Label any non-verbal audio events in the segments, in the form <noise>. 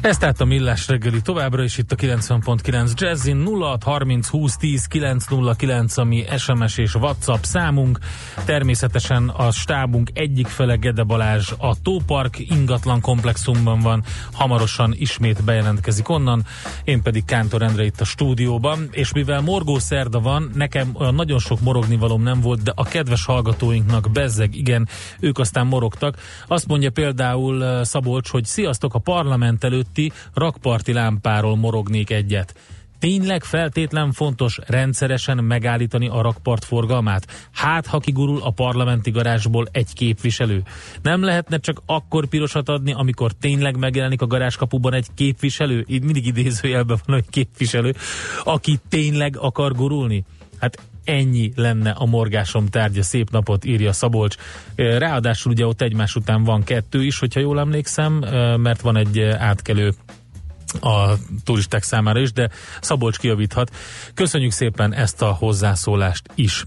Ez tehát a Millás reggeli továbbra is itt a 90.9 Jazzin 06 30 20 10 909, ami SMS és WhatsApp számunk. Természetesen a stábunk egyik fele Gede Balázs a Tópark ingatlan komplexumban van, hamarosan ismét bejelentkezik onnan, én pedig Kántor Endre itt a stúdióban, és mivel morgó szerda van, nekem olyan nagyon sok morognivalom nem volt, de a kedves hallgatóinknak bezzeg, igen, ők aztán morogtak. Azt mondja például eh, Szabolcs, hogy sziasztok a parlament előtt előtti rakparti lámpáról morognék egyet. Tényleg feltétlen fontos rendszeresen megállítani a rakpart forgalmát? Hát, ha kigurul a parlamenti garázsból egy képviselő. Nem lehetne csak akkor pirosat adni, amikor tényleg megjelenik a garázskapuban egy képviselő? Így mindig idézőjelben van, hogy képviselő, aki tényleg akar gurulni? Hát ennyi lenne a morgásom tárgya. Szép napot írja Szabolcs. Ráadásul ugye ott egymás után van kettő is, hogyha jól emlékszem, mert van egy átkelő a turisták számára is, de Szabolcs kiavíthat. Köszönjük szépen ezt a hozzászólást is.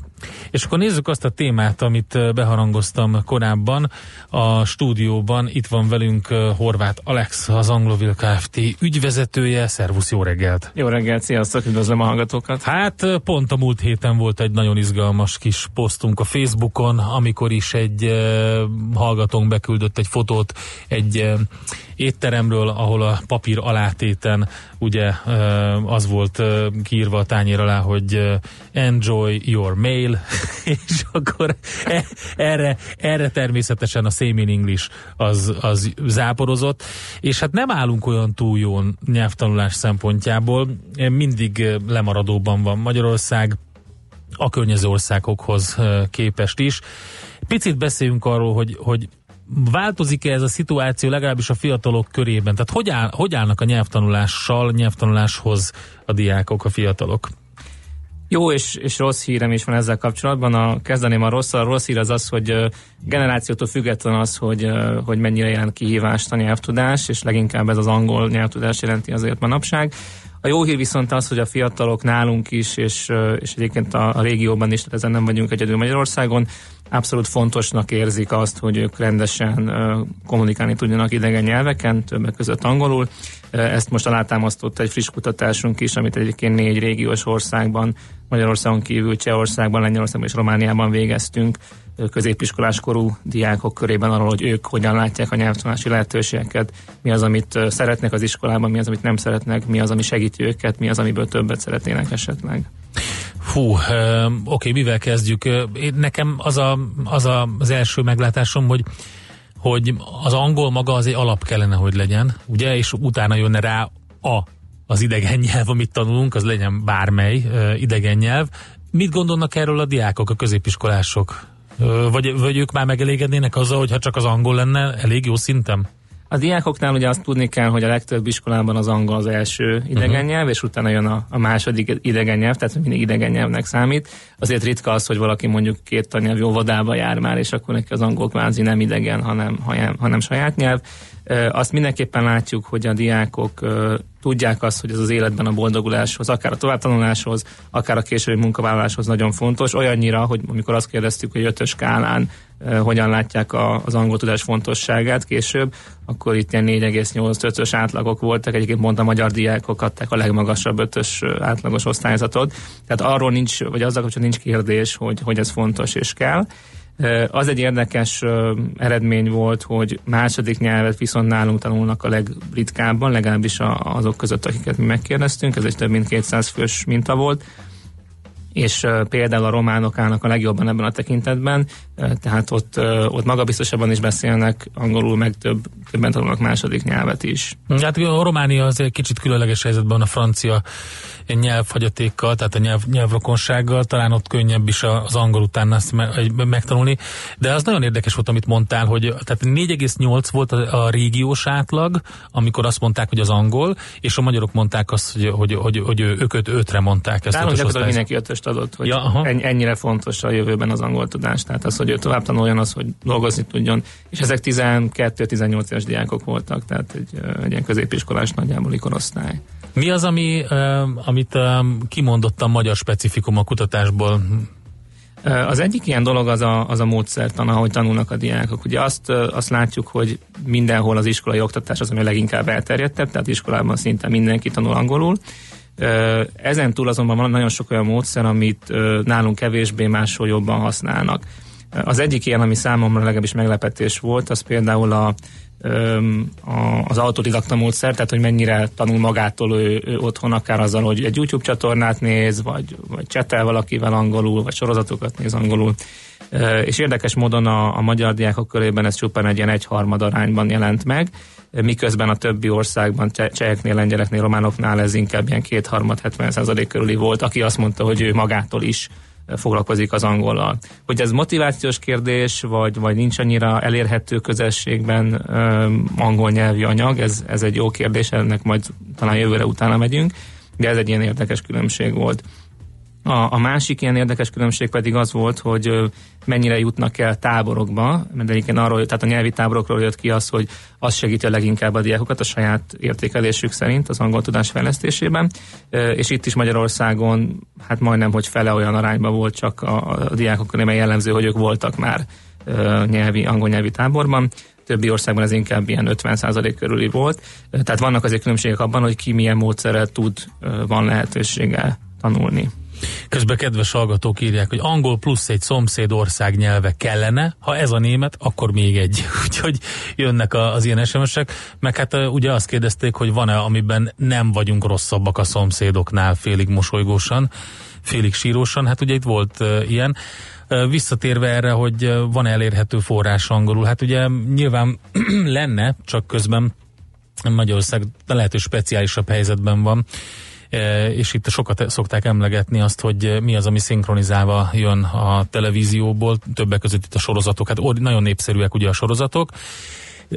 És akkor nézzük azt a témát, amit beharangoztam korábban a stúdióban. Itt van velünk Horváth Alex, az Anglovil Kft. ügyvezetője. Szervusz, jó reggelt! Jó reggelt, sziasztok, üdvözlöm a hallgatókat! Hát pont a múlt héten volt egy nagyon izgalmas kis posztunk a Facebookon, amikor is egy hallgatónk beküldött egy fotót egy étteremről, ahol a papír alátéten ugye az volt kiírva a tányér alá, hogy enjoy your mail, <laughs> és akkor e, erre, erre természetesen a Same English az, az záporozott, és hát nem állunk olyan túl jó nyelvtanulás szempontjából, mindig lemaradóban van Magyarország, a környező országokhoz képest is. Picit beszéljünk arról, hogy, hogy változik-e ez a szituáció legalábbis a fiatalok körében? Tehát hogy, áll, hogy állnak a nyelvtanulással, nyelvtanuláshoz a diákok, a fiatalok? Jó és, és rossz hírem is van ezzel kapcsolatban. A, kezdeném a rossz. A rossz hír az az, hogy generációtól független az, hogy, hogy mennyire jelent kihívást a nyelvtudás, és leginkább ez az angol nyelvtudás jelenti azért manapság. A jó hír viszont az, hogy a fiatalok nálunk is, és, és egyébként a, a régióban is, tehát ezen nem vagyunk egyedül Magyarországon, abszolút fontosnak érzik azt, hogy ők rendesen kommunikálni tudjanak idegen nyelveken, többek között angolul. Ezt most alátámasztott egy friss kutatásunk is, amit egyébként négy régiós országban, Magyarországon kívül Csehországban, Lengyelországban és Romániában végeztünk középiskolás korú diákok körében arról, hogy ők hogyan látják a nyelvtanulási lehetőségeket, mi az, amit szeretnek az iskolában, mi az, amit nem szeretnek, mi az, ami segíti őket, mi az, amiből többet szeretnének esetleg. Fú, oké, okay, mivel kezdjük? Én, nekem az, a, az a, az első meglátásom, hogy hogy az angol maga az egy alap kellene, hogy legyen, ugye, és utána jönne rá a az idegen nyelv, amit tanulunk, az legyen bármely uh, idegen nyelv. Mit gondolnak erről a diákok, a középiskolások? Uh, vagy, vagy ők már megelégednének azzal, hogyha csak az angol lenne elég jó szinten? A diákoknál ugye azt tudni kell, hogy a legtöbb iskolában az angol az első idegen uh-huh. nyelv, és utána jön a, a második idegen nyelv, tehát mindig idegen nyelvnek számít. Azért ritka az, hogy valaki mondjuk két tannyelv óvodába jár már, és akkor neki az angol kvázi nem idegen, hanem, hanem saját nyelv. Azt mindenképpen látjuk, hogy a diákok tudják azt, hogy ez az életben a boldoguláshoz, akár a továbbtanuláshoz, akár a későbbi munkavállaláshoz nagyon fontos. Olyannyira, hogy amikor azt kérdeztük, hogy ötös skálán hogyan látják az angol tudás fontosságát később, akkor itt ilyen 4,8-5-ös átlagok voltak. Egyébként pont a magyar diákok adták a legmagasabb ötös átlagos osztályzatot. Tehát arról nincs, vagy azzal kapcsolatban nincs kérdés, hogy, hogy ez fontos és kell. Az egy érdekes eredmény volt, hogy második nyelvet viszont nálunk tanulnak a legritkábban, legalábbis azok között, akiket mi megkérdeztünk, ez egy több mint 200 fős minta volt, és például a románok állnak a legjobban ebben a tekintetben, tehát ott, ott magabiztosabban is beszélnek angolul, meg több, többen tanulnak második nyelvet is. Hát a Románia az egy kicsit különleges helyzetben a francia nyelvhagyatékkal, tehát a nyelv, nyelvrokonsággal, talán ott könnyebb is az angol után ezt megtanulni, de az nagyon érdekes volt, amit mondtál, hogy tehát 4,8 volt a, a régiós átlag, amikor azt mondták, hogy az angol, és a magyarok mondták azt, hogy, hogy, hogy, hogy ők öt, ötre mondták ezt. Hogy mindenki ötöst adott, hogy ja, ennyire fontos a jövőben az angol tudás, tehát az, hogy ő tovább tanuljon, az, hogy dolgozni tudjon, és ezek 12-18 éves diákok voltak, tehát egy, egy ilyen középiskolás nagyjából korosztály. Mi az, ami, amit kimondottan magyar specifikum a kutatásból? Az egyik ilyen dolog az a, az a módszertan, ahogy tanulnak a diákok. Ugye azt, azt látjuk, hogy mindenhol az iskolai oktatás az, ami a leginkább elterjedtebb, tehát iskolában szinte mindenki tanul angolul. Ezen túl azonban van nagyon sok olyan módszer, amit nálunk kevésbé máshol jobban használnak. Az egyik ilyen, ami számomra legalábbis meglepetés volt, az például a, az autodidakta módszer, tehát hogy mennyire tanul magától ő, ő otthon, akár azzal, hogy egy YouTube csatornát néz, vagy, vagy csetel valakivel angolul, vagy sorozatokat néz angolul. És érdekes módon a, a magyar diákok körében ez csupán egy ilyen egyharmad arányban jelent meg, miközben a többi országban, cseheknél, lengyeleknél, románoknál ez inkább ilyen kétharmad, 70 körüli volt, aki azt mondta, hogy ő magától is foglalkozik az angollal. Hogy ez motivációs kérdés, vagy, vagy nincs annyira elérhető közösségben um, angol nyelvi anyag, ez, ez egy jó kérdés, ennek majd talán jövőre utána megyünk, de ez egy ilyen érdekes különbség volt. A, a másik ilyen érdekes különbség pedig az volt, hogy mennyire jutnak el táborokba, mert egyébként arról, tehát a nyelvi táborokról jött ki az, hogy az segíti a leginkább a diákokat a saját értékelésük szerint az angol tudás fejlesztésében, és itt is Magyarországon hát majdnem, hogy fele olyan arányban volt csak a, a diákok körében jellemző, hogy ők voltak már nyelvi, angol nyelvi táborban, többi országban ez inkább ilyen 50% körüli volt. Tehát vannak azért különbségek abban, hogy ki milyen módszerrel tud, van lehetősége tanulni. Közben kedves hallgatók írják, hogy angol plusz egy szomszéd ország nyelve kellene, ha ez a német, akkor még egy. <laughs> Úgyhogy jönnek az ilyen SMS-ek, meg hát ugye azt kérdezték, hogy van-e, amiben nem vagyunk rosszabbak a szomszédoknál félig mosolygósan, félig sírósan, hát ugye itt volt ilyen. Visszatérve erre, hogy van elérhető forrás angolul, hát ugye nyilván <clears throat> lenne, csak közben Magyarország lehető speciálisabb helyzetben van, és itt sokat szokták emlegetni azt, hogy mi az, ami szinkronizálva jön a televízióból, többek között itt a sorozatok, hát nagyon népszerűek ugye a sorozatok,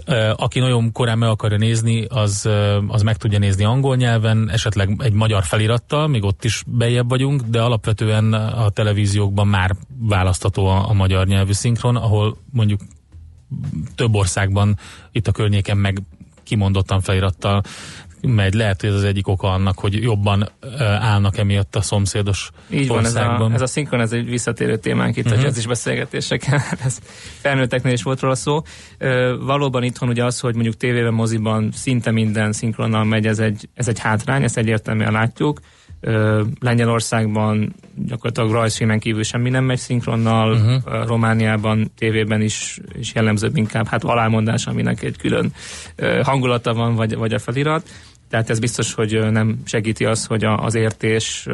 e, aki nagyon korán meg akarja nézni, az, e, az meg tudja nézni angol nyelven, esetleg egy magyar felirattal, még ott is bejebb vagyunk, de alapvetően a televíziókban már választható a, a magyar nyelvű szinkron, ahol mondjuk több országban itt a környéken meg kimondottan felirattal megy. Lehet, hogy ez az egyik oka annak, hogy jobban állnak emiatt a szomszédos Így van, ez a, ez a szinkron, ez egy visszatérő témánk itt uh-huh. a mhm. jazzis beszélgetéseken. <laughs> ez felnőtteknél is volt róla szó. valóban itthon ugye az, hogy mondjuk tévében, moziban szinte minden szinkronnal megy, ez egy, ez egy hátrány, ezt egyértelműen látjuk. Lengyelországban gyakorlatilag rajzfilmen kívül semmi nem megy szinkronnal, uh-huh. Romániában tévében is, is jellemzőbb inkább hát alámondás, aminek egy külön hangulata van, vagy, vagy a felirat. Tehát ez biztos, hogy nem segíti az, hogy az értés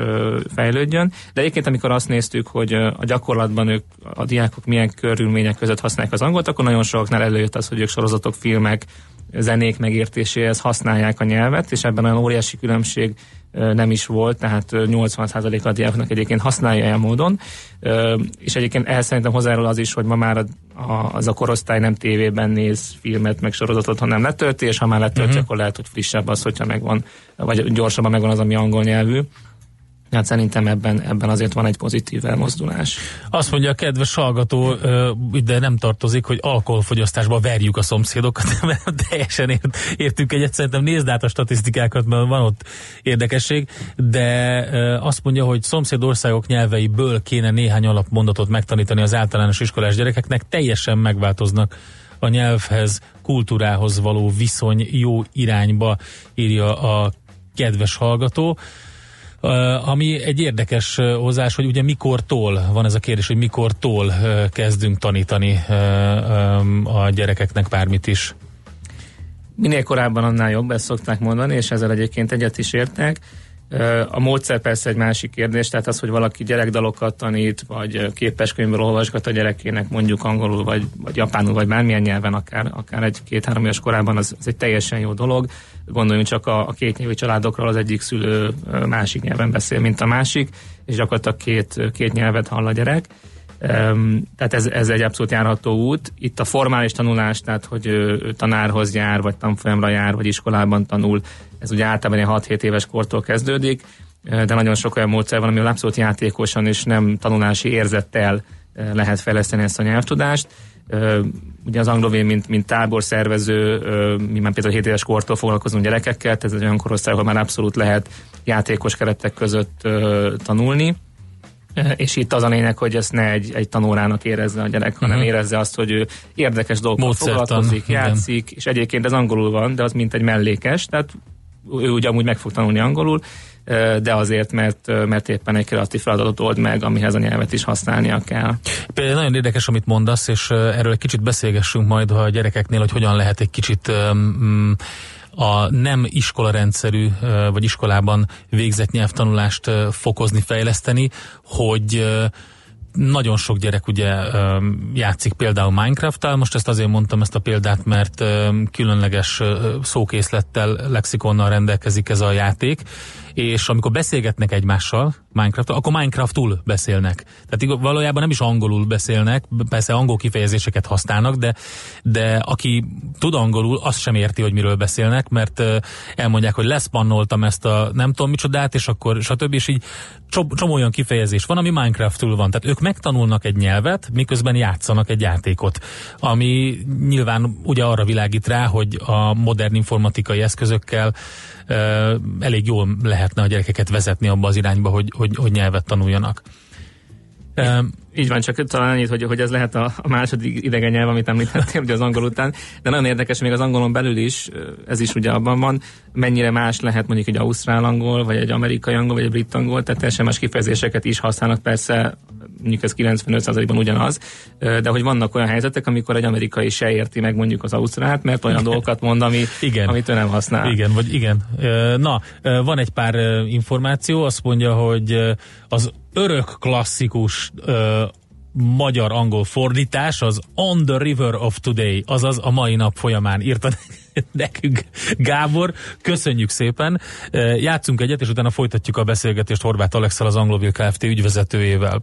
fejlődjön. De egyébként, amikor azt néztük, hogy a gyakorlatban ők, a diákok milyen körülmények között használják az angolt, akkor nagyon sokaknál előjött az, hogy ők sorozatok, filmek, zenék megértéséhez használják a nyelvet, és ebben olyan óriási különbség nem is volt, tehát 80% a diáknak egyébként használja ilyen módon, és egyébként ehhez szerintem hozzájárul az is, hogy ma már az a korosztály nem tévében néz filmet, meg sorozatot, hanem letölti, és ha már letölti, uh-huh. akkor lehet, hogy frissebb az, hogyha megvan, vagy gyorsabban megvan az, ami angol nyelvű. Hát szerintem ebben, ebben azért van egy pozitív elmozdulás. Azt mondja a kedves hallgató, de nem tartozik, hogy alkoholfogyasztásba verjük a szomszédokat, <laughs> mert teljesen ért, értünk egyet. Szerintem nézd át a statisztikákat, mert van ott érdekesség, de azt mondja, hogy szomszédországok nyelveiből kéne néhány alapmondatot megtanítani az általános iskolás gyerekeknek, teljesen megváltoznak a nyelvhez, kultúrához való viszony jó irányba, írja a kedves hallgató. Ami egy érdekes hozás, hogy ugye mikortól van ez a kérdés, hogy mikortól kezdünk tanítani a gyerekeknek bármit is. Minél korábban annál jobb, ezt szokták mondani, és ezzel egyébként egyet is értek. A módszer persze egy másik kérdés, tehát az, hogy valaki gyerekdalokat tanít, vagy képeskönyvből olvasgat a gyerekének mondjuk angolul, vagy, vagy japánul, vagy bármilyen nyelven, akár, akár egy két-három éves korában, az, az egy teljesen jó dolog. Gondoljunk csak a, a két nyelvű családokról, az egyik szülő másik nyelven beszél, mint a másik, és gyakorlatilag két, két nyelvet hall a gyerek. Tehát ez, ez egy abszolút járható út. Itt a formális tanulás, tehát hogy ő, tanárhoz jár, vagy tanfolyamra jár, vagy iskolában tanul, ez ugye általában 6-7 éves kortól kezdődik, de nagyon sok olyan módszer van, amivel abszolút játékosan és nem tanulási érzettel lehet fejleszteni ezt a nyelvtudást. Ugye az anglovén, mint, mint táborszervező, mi már például 7 éves kortól foglalkozunk gyerekekkel, tehát ez egy olyan korosztály, ahol már abszolút lehet játékos keretek között tanulni <laughs> és itt az a lényeg, hogy ezt ne egy, egy tanórának érezze a gyerek, hanem uh-huh. érezze azt, hogy ő érdekes dolgokkal foglalkozik, igen. játszik, és egyébként ez angolul van, de az mint egy mellékes, tehát ő ugye amúgy meg fog tanulni angolul, de azért, mert, mert éppen egy kreatív feladatot old meg, amihez a nyelvet is használnia kell. Például nagyon érdekes, amit mondasz, és erről egy kicsit beszélgessünk majd a gyerekeknél, hogy hogyan lehet egy kicsit um, a nem iskolarendszerű vagy iskolában végzett nyelvtanulást fokozni, fejleszteni, hogy nagyon sok gyerek ugye játszik például Minecraft-tal, most ezt azért mondtam ezt a példát, mert különleges szókészlettel, lexikonnal rendelkezik ez a játék, és amikor beszélgetnek egymással minecraft akkor Minecraft-ul beszélnek. Tehát valójában nem is angolul beszélnek, persze angol kifejezéseket használnak, de, de aki tud angolul, azt sem érti, hogy miről beszélnek, mert elmondják, hogy leszpannoltam ezt a nem tudom micsodát, és akkor stb. És így csomó olyan kifejezés van, ami Minecraft-ul van. Tehát ők megtanulnak egy nyelvet, miközben játszanak egy játékot, ami nyilván ugye arra világít rá, hogy a modern informatikai eszközökkel elég jól lehetne a gyerekeket vezetni abba az irányba, hogy, hogy, hogy nyelvet tanuljanak. Um, így van, csak talán annyit, hogy, hogy ez lehet a, a második idegen nyelv, amit említettem, ugye az angol után, de nagyon érdekes, még az angolon belül is, ez is ugye abban van, mennyire más lehet mondjuk egy ausztrál angol, vagy egy amerikai angol, vagy egy brit angol, tehát teljesen más kifejezéseket is használnak, persze mondjuk ez 95%-ban ugyanaz, de hogy vannak olyan helyzetek, amikor egy amerikai se érti meg mondjuk az ausztrált, mert olyan dolgokat mond, ami, igen. amit ő nem használ. Igen, vagy igen. Na, van egy pár információ, azt mondja, hogy az örök klasszikus magyar-angol fordítás az On the River of Today, azaz a mai nap folyamán írta <laughs> nekünk Gábor. Köszönjük szépen. Játszunk egyet, és utána folytatjuk a beszélgetést Horváth Alexel, az Anglovil Kft. ügyvezetőjével.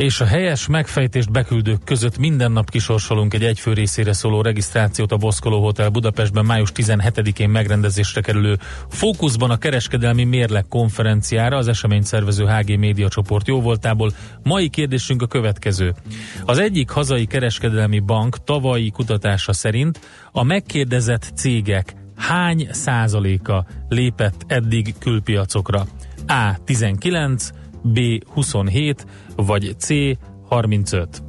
és a helyes megfejtést beküldők között minden nap kisorsolunk egy egyfő részére szóló regisztrációt a Voszkoló Hotel Budapestben május 17-én megrendezésre kerülő Fókuszban a kereskedelmi mérleg konferenciára az esemény szervező HG Média csoport jóvoltából. Mai kérdésünk a következő. Az egyik hazai kereskedelmi bank tavalyi kutatása szerint a megkérdezett cégek hány százaléka lépett eddig külpiacokra? A. 19, B 27 vagy C 35.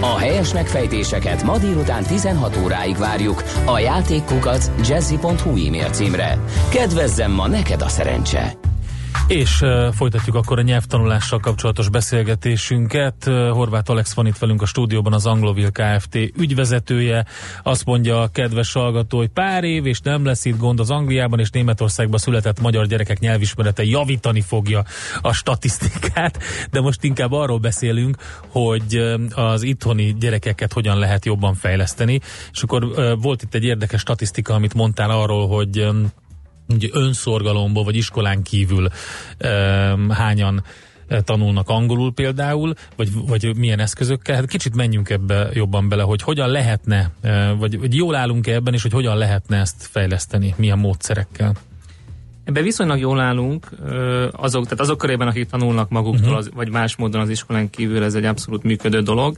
A helyes megfejtéseket ma délután 16 óráig várjuk a játékkukac jazzy.hu e-mail címre. Kedvezzem ma neked a szerencse! És uh, folytatjuk akkor a nyelvtanulással kapcsolatos beszélgetésünket. Uh, Horváth Alex van itt velünk a stúdióban, az Anglovil Kft. ügyvezetője. Azt mondja a kedves hallgató, hogy pár év, és nem lesz itt gond az Angliában és Németországban született magyar gyerekek nyelvismerete javítani fogja a statisztikát, de most inkább arról beszélünk, hogy az itthoni gyerekeket hogyan lehet jobban fejleszteni. És akkor uh, volt itt egy érdekes statisztika, amit mondtál arról, hogy ugye önszorgalomból, vagy iskolán kívül um, hányan e, tanulnak angolul például, vagy, vagy milyen eszközökkel. Hát kicsit menjünk ebbe jobban bele, hogy hogyan lehetne, e, vagy, vagy jól állunk-e ebben, és hogy hogyan lehetne ezt fejleszteni, milyen módszerekkel. Ebben viszonylag jól állunk, azok, tehát azok körében, akik tanulnak maguktól, uh-huh. az, vagy más módon az iskolán kívül, ez egy abszolút működő dolog.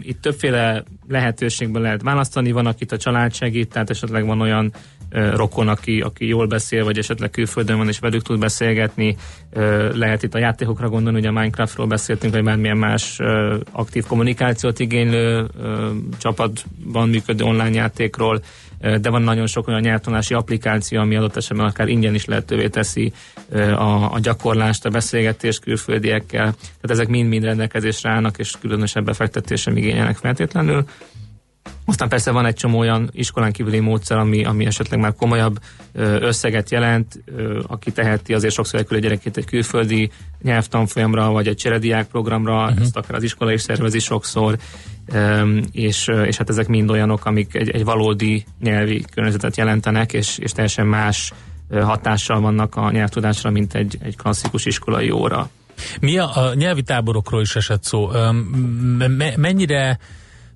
Itt többféle lehetőségből lehet választani, van, akit a család segít, tehát esetleg van olyan rokon, aki, aki jól beszél, vagy esetleg külföldön van, és velük tud beszélgetni. Lehet itt a játékokra gondolni, hogy a Minecraftról beszéltünk, vagy bármilyen más aktív kommunikációt igénylő csapatban működő online játékról, de van nagyon sok olyan nyelvtanulási applikáció, ami adott esetben akár ingyen is lehetővé teszi a, a gyakorlást, a beszélgetést külföldiekkel. Tehát ezek mind-mind rendelkezésre állnak, és különösebb befektetés sem igényelnek feltétlenül. Aztán persze van egy csomó olyan iskolán kívüli módszer, ami, ami esetleg már komolyabb összeget jelent, aki teheti, azért sokszor elküldi a gyerekét egy külföldi nyelvtanfolyamra, vagy egy cserediák programra, uh-huh. ezt akár az iskola is szervezi sokszor, és, és hát ezek mind olyanok, amik egy, egy valódi nyelvi környezetet jelentenek, és, és teljesen más hatással vannak a nyelvtudásra, mint egy, egy klasszikus iskolai óra. Mi a, a nyelvi táborokról is esett szó? Me, mennyire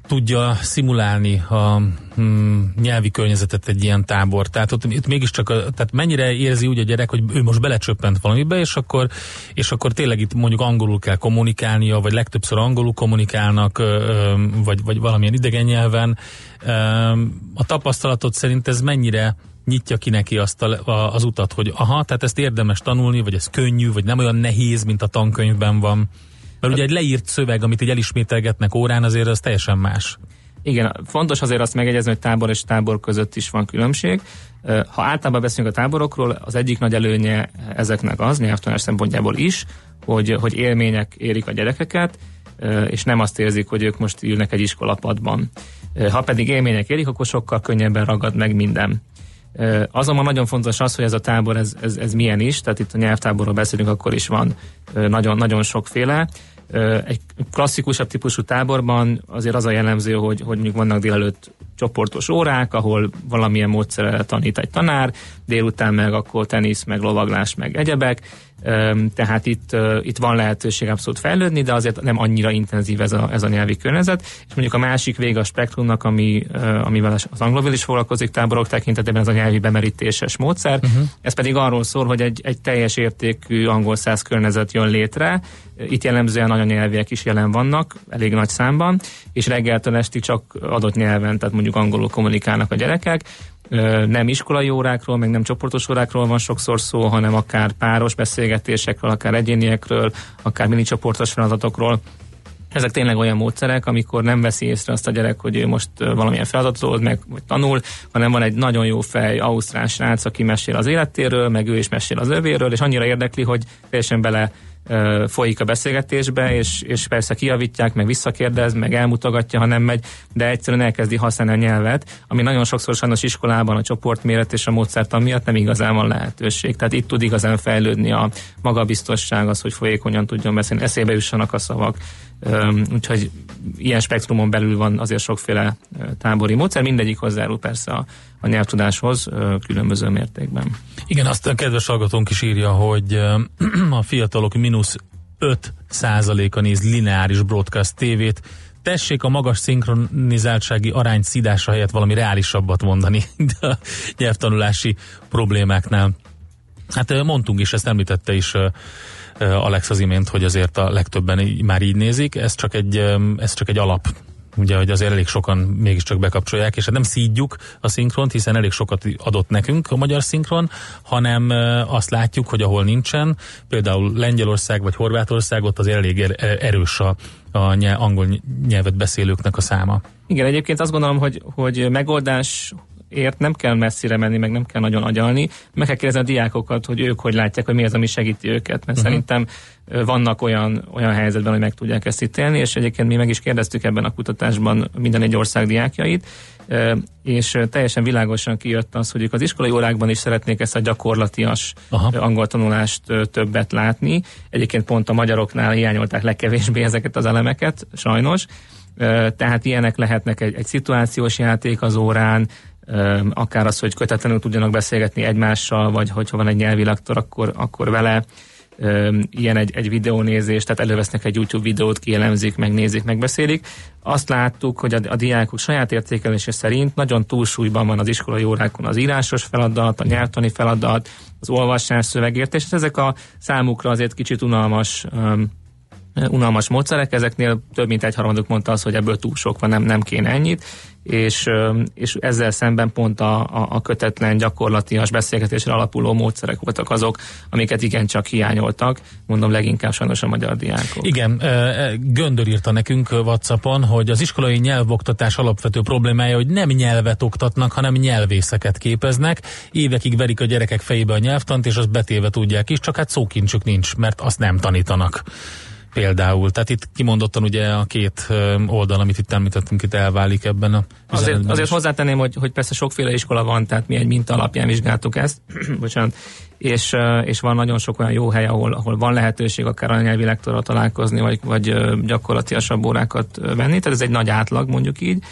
tudja szimulálni a hmm, nyelvi környezetet egy ilyen tábor. Tehát ott itt mégiscsak, tehát mennyire érzi úgy a gyerek, hogy ő most belecsöppent valamibe, és akkor, és akkor tényleg itt mondjuk angolul kell kommunikálnia, vagy legtöbbször angolul kommunikálnak, vagy, vagy valamilyen idegen nyelven. A tapasztalatot szerint ez mennyire nyitja ki neki azt a, a, az utat, hogy aha, tehát ezt érdemes tanulni, vagy ez könnyű, vagy nem olyan nehéz, mint a tankönyvben van. Mert ugye egy leírt szöveg, amit így elismételgetnek órán, azért az teljesen más. Igen, fontos azért azt megegyezni, hogy tábor és tábor között is van különbség. Ha általában beszélünk a táborokról, az egyik nagy előnye ezeknek az, nyelvtanás szempontjából is, hogy, hogy élmények érik a gyerekeket, és nem azt érzik, hogy ők most ülnek egy iskolapadban. Ha pedig élmények érik, akkor sokkal könnyebben ragad meg minden. Azonban nagyon fontos az, hogy ez a tábor, ez, ez, ez milyen is, tehát itt a nyelvtáborról beszélünk, akkor is van nagyon, nagyon sokféle. Egy klasszikusabb típusú táborban azért az a jellemző, hogy, hogy mondjuk vannak délelőtt csoportos órák, ahol valamilyen módszerrel tanít egy tanár, délután meg akkor tenisz, meg lovaglás, meg egyebek, tehát itt, itt van lehetőség abszolút fejlődni, de azért nem annyira intenzív ez a, ez a nyelvi környezet. És mondjuk a másik vége a spektrumnak, ami, amivel az anglovil is foglalkozik táborok tekintetében, ez a nyelvi bemerítéses módszer. Uh-huh. Ez pedig arról szól, hogy egy, egy teljes értékű angol száz környezet jön létre, itt jellemzően anyanyelviek is jelen vannak, elég nagy számban, és reggeltől estig csak adott nyelven, tehát mondjuk angolul kommunikálnak a gyerekek, nem iskolai órákról, meg nem csoportos órákról van sokszor szó, hanem akár páros beszélgetésekről, akár egyéniekről, akár mini csoportos feladatokról. Ezek tényleg olyan módszerek, amikor nem veszi észre azt a gyerek, hogy ő most valamilyen feladatot old meg, vagy tanul, hanem van egy nagyon jó fej ausztrál srác, aki mesél az életéről, meg ő is mesél az övéről, és annyira érdekli, hogy teljesen bele folyik a beszélgetésbe, és, és persze kiavítják, meg visszakérdez, meg elmutogatja, ha nem megy, de egyszerűen elkezdi használni a nyelvet, ami nagyon sokszor sajnos iskolában a csoportméret és a módszertan miatt nem igazán van lehetőség. Tehát itt tud igazán fejlődni a magabiztosság, az, hogy folyékonyan tudjon beszélni, eszébe jussanak a szavak. Úgyhogy ilyen spektrumon belül van azért sokféle tábori módszer, mindegyik hozzárul persze a, a nyelvtudáshoz különböző mértékben. Igen, azt a kedves hallgatónk is írja, hogy <clears throat> a fiatalok mínusz 5 százaléka néz lineáris broadcast tévét, tessék a magas szinkronizáltsági arány szídása helyett valami reálisabbat mondani <laughs> de a nyelvtanulási problémáknál. Hát mondtunk is, ezt említette is Alex az imént, hogy azért a legtöbben már így nézik, ez csak egy, ez csak egy alap ugye, hogy azért elég sokan mégiscsak bekapcsolják, és hát nem szídjuk a szinkront, hiszen elég sokat adott nekünk a magyar szinkron, hanem azt látjuk, hogy ahol nincsen, például Lengyelország vagy Horvátország, ott az elég er-, erős a, a nyelv, angol nyelvet beszélőknek a száma. Igen, egyébként azt gondolom, hogy, hogy megoldás ért nem kell messzire menni, meg nem kell nagyon agyalni. Meg kell kérdezni a diákokat, hogy ők hogy látják, hogy mi az, ami segíti őket. Mert uh-huh. szerintem vannak olyan, olyan helyzetben, hogy meg tudják ezt ítélni, és egyébként mi meg is kérdeztük ebben a kutatásban minden egy ország diákjait, és teljesen világosan kijött az, hogy ők az iskolai órákban is szeretnék ezt a gyakorlatias Aha. angol tanulást többet látni. Egyébként pont a magyaroknál hiányolták legkevésbé ezeket az elemeket, sajnos. Tehát ilyenek lehetnek egy, egy szituációs játék az órán, akár az, hogy kötetlenül tudjanak beszélgetni egymással, vagy hogyha van egy nyelvi lektor, akkor, akkor vele ilyen egy, egy videónézés, tehát elővesznek egy YouTube videót, kielemzik, megnézik, megbeszélik. Azt láttuk, hogy a, a diákok saját értékelése szerint nagyon túlsúlyban van az iskolai órákon az írásos feladat, a nyelvtani feladat, az olvasás, szövegértés, ezek a számukra azért kicsit unalmas um, unalmas módszerek, ezeknél több mint egy harmaduk mondta az, hogy ebből túl sok van, nem, nem kéne ennyit, és, és ezzel szemben pont a, a, a kötetlen, gyakorlatias beszélgetésre alapuló módszerek voltak azok, amiket igencsak hiányoltak, mondom leginkább sajnos a magyar diákok. Igen, Göndör írta nekünk Whatsappon, hogy az iskolai nyelvoktatás alapvető problémája, hogy nem nyelvet oktatnak, hanem nyelvészeket képeznek. Évekig verik a gyerekek fejébe a nyelvtant, és azt betéve tudják is, csak hát szókincsük nincs, mert azt nem tanítanak például. Tehát itt kimondottan ugye a két oldal, amit itt említettünk, itt elválik ebben a Azért, azért hozzátenném, hogy, hogy persze sokféle iskola van, tehát mi egy minta alapján vizsgáltuk ezt, <clears throat> bocsánat, és, és van nagyon sok olyan jó hely, ahol, ahol van lehetőség akár anyanyelvi lektorral találkozni, vagy, vagy gyakorlatilasabb órákat venni, tehát ez egy nagy átlag, mondjuk így,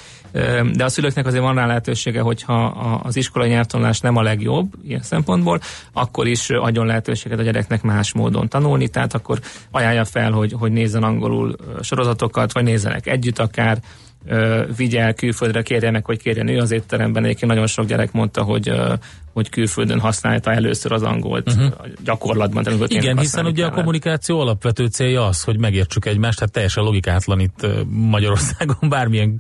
de a szülőknek azért van rá lehetősége, hogyha az iskolai nyelvtanulás nem a legjobb ilyen szempontból, akkor is adjon lehetőséget a gyereknek más módon tanulni, tehát akkor ajánlja fel, hogy, hogy nézzen angolul sorozatokat, vagy nézzenek együtt akár, vigye el külföldre, kérje meg, hogy kérjen ő az étteremben. Egyébként nagyon sok gyerek mondta, hogy hogy külföldön használta először az angolt uh-huh. gyakorlatban. Tehát Igen, hiszen ugye a kommunikáció alapvető célja az, hogy megértsük egymást, tehát teljesen logikátlan itt Magyarországon <laughs> bármilyen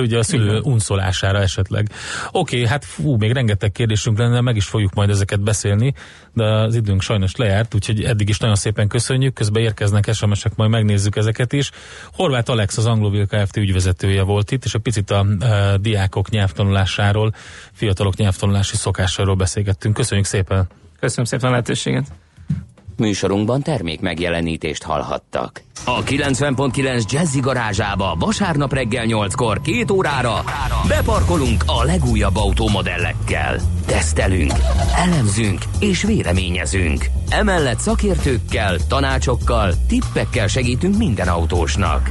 ugye a szülő Igen. unszolására esetleg. Oké, okay, hát fú, még rengeteg kérdésünk lenne, meg is fogjuk majd ezeket beszélni, de az időnk sajnos lejárt, úgyhogy eddig is nagyon szépen köszönjük, közben érkeznek SMS-ek, majd megnézzük ezeket is. Horváth Alex az Anglovil Kft. ügyvezetője volt itt, és a picit a, a diákok nyelvtanulásáról, fiatalok nyelvtanulási szokásáról beszélgettünk. Köszönjük szépen! Köszönöm szépen a lehetőséget! Műsorunkban termék megjelenítést hallhattak. A 90.9 Jazzy garázsába vasárnap reggel 8-kor két órára beparkolunk a legújabb autómodellekkel. Tesztelünk, elemzünk és véleményezünk. Emellett szakértőkkel, tanácsokkal, tippekkel segítünk minden autósnak.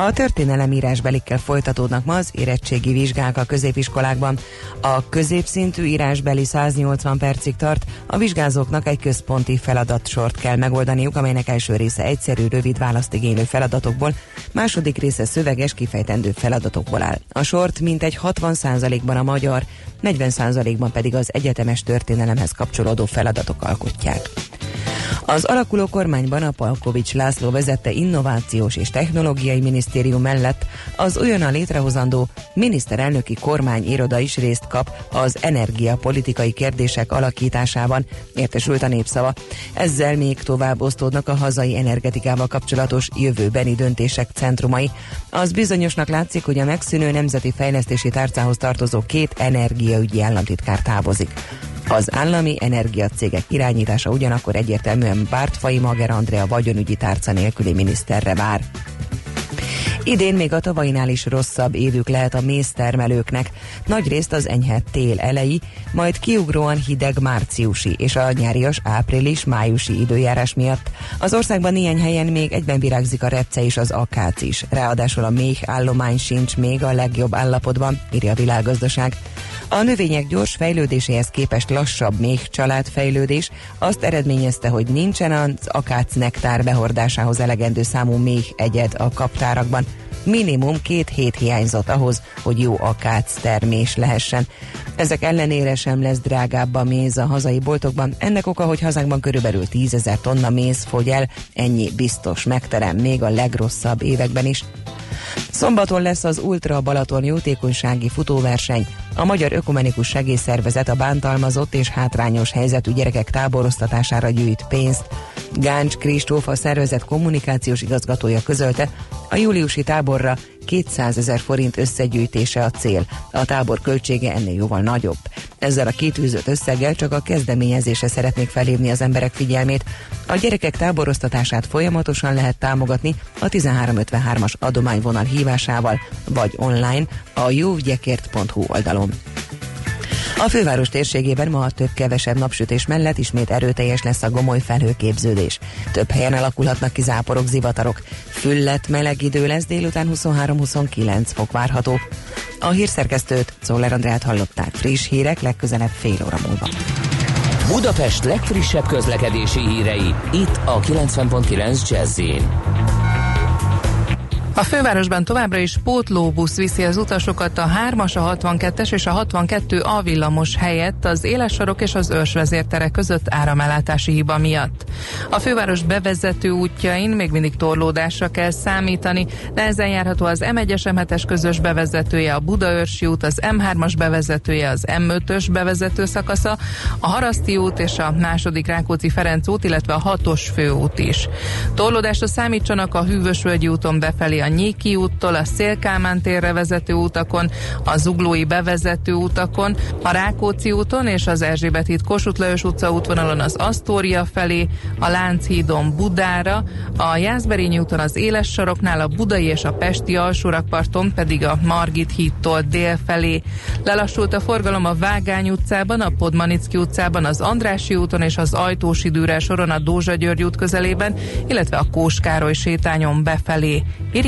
A történelem írásbelikkel folytatódnak ma az érettségi vizsgák a középiskolákban. A középszintű írásbeli 180 percig tart, a vizsgázóknak egy központi feladatsort kell megoldaniuk, amelynek első része egyszerű, rövid választigénylő feladatokból, második része szöveges, kifejtendő feladatokból áll. A sort mintegy 60%-ban a magyar, 40%-ban pedig az egyetemes történelemhez kapcsolódó feladatok alkotják. Az alakuló kormányban a Palkovics László vezette innovációs és technológiai minisztérium mellett az olyan létrehozandó miniszterelnöki kormányiroda is részt kap az energiapolitikai kérdések alakításában, értesült a népszava. Ezzel még tovább osztódnak a hazai energetikával kapcsolatos jövőbeni döntések centrumai. Az bizonyosnak látszik, hogy a megszűnő nemzeti fejlesztési tárcához tartozó két energiaügyi államtitkár távozik. Az állami energiacégek irányítása ugyanakkor egyértelműen Bártfai Mager Andrea vagyonügyi tárca nélküli miniszterre vár. Idén még a tavainál is rosszabb évük lehet a méztermelőknek. Nagy részt az enyhe tél elejé, majd kiugróan hideg márciusi és a nyárias április-májusi időjárás miatt. Az országban ilyen helyen még egyben virágzik a repce és az akác is. Ráadásul a méh állomány sincs még a legjobb állapotban, írja a világgazdaság. A növények gyors fejlődéséhez képest lassabb még családfejlődés azt eredményezte, hogy nincsen az akác nektár behordásához elegendő számú még egyed a kaptárakban. Minimum két hét hiányzott ahhoz, hogy jó akác termés lehessen. Ezek ellenére sem lesz drágább a méz a hazai boltokban. Ennek oka, hogy hazánkban körülbelül 10 ezer tonna méz fogy el, ennyi biztos megterem még a legrosszabb években is. Szombaton lesz az Ultra Balaton jótékonysági futóverseny. A Magyar Ökumenikus Segélyszervezet a bántalmazott és hátrányos helyzetű gyerekek táborosztatására gyűjt pénzt. Gáncs Kristóf a szervezet kommunikációs igazgatója közölte, a júliusi táborra 200 ezer forint összegyűjtése a cél. A tábor költsége ennél jóval nagyobb. Ezzel a kitűzött összeggel csak a kezdeményezésre szeretnék felhívni az emberek figyelmét. A gyerekek táboroztatását folyamatosan lehet támogatni a 1353-as adományvonal hívásával, vagy online a jóügyekért.hu oldalon. A főváros térségében ma a több-kevesebb napsütés mellett ismét erőteljes lesz a gomoly felhőképződés. Több helyen alakulhatnak ki záporok, zivatarok. Füllet, meleg idő lesz, délután 23-29 fok várható. A hírszerkesztőt, Zoller Andrát hallották. Friss hírek legközelebb fél óra múlva. Budapest legfrissebb közlekedési hírei, itt a 90.9 jazz a fővárosban továbbra is pótlóbusz viszi az utasokat a 3-as, a 62-es és a 62 A villamos helyett az élessarok és az őrsvezértere között áramellátási hiba miatt. A főváros bevezető útjain még mindig torlódásra kell számítani, de ezen járható az M1-es M7-es közös bevezetője, a Budaörsi út, az M3-as bevezetője, az M5-ös bevezető szakasza, a Haraszti út és a második Rákóczi Ferenc út, illetve a 6-os főút is. Torlódásra számítsanak a Hűvösvölgyi úton befelé a Nyéki úttól, a Szélkámán térre vezető utakon, a Zuglói bevezető utakon, a Rákóczi úton és az Erzsébet híd Kossuth Lajos utca útvonalon az Asztória felé, a Lánchídon Budára, a Jászberényi úton az Éles saroknál, a Budai és a Pesti alsórakparton pedig a Margit hídtól dél felé. Lelassult a forgalom a Vágány utcában, a Podmanicki utcában, az Andrási úton és az Ajtósi Dűre soron a Dózsa György út közelében, illetve a Kóskároly sétányon befelé. Iri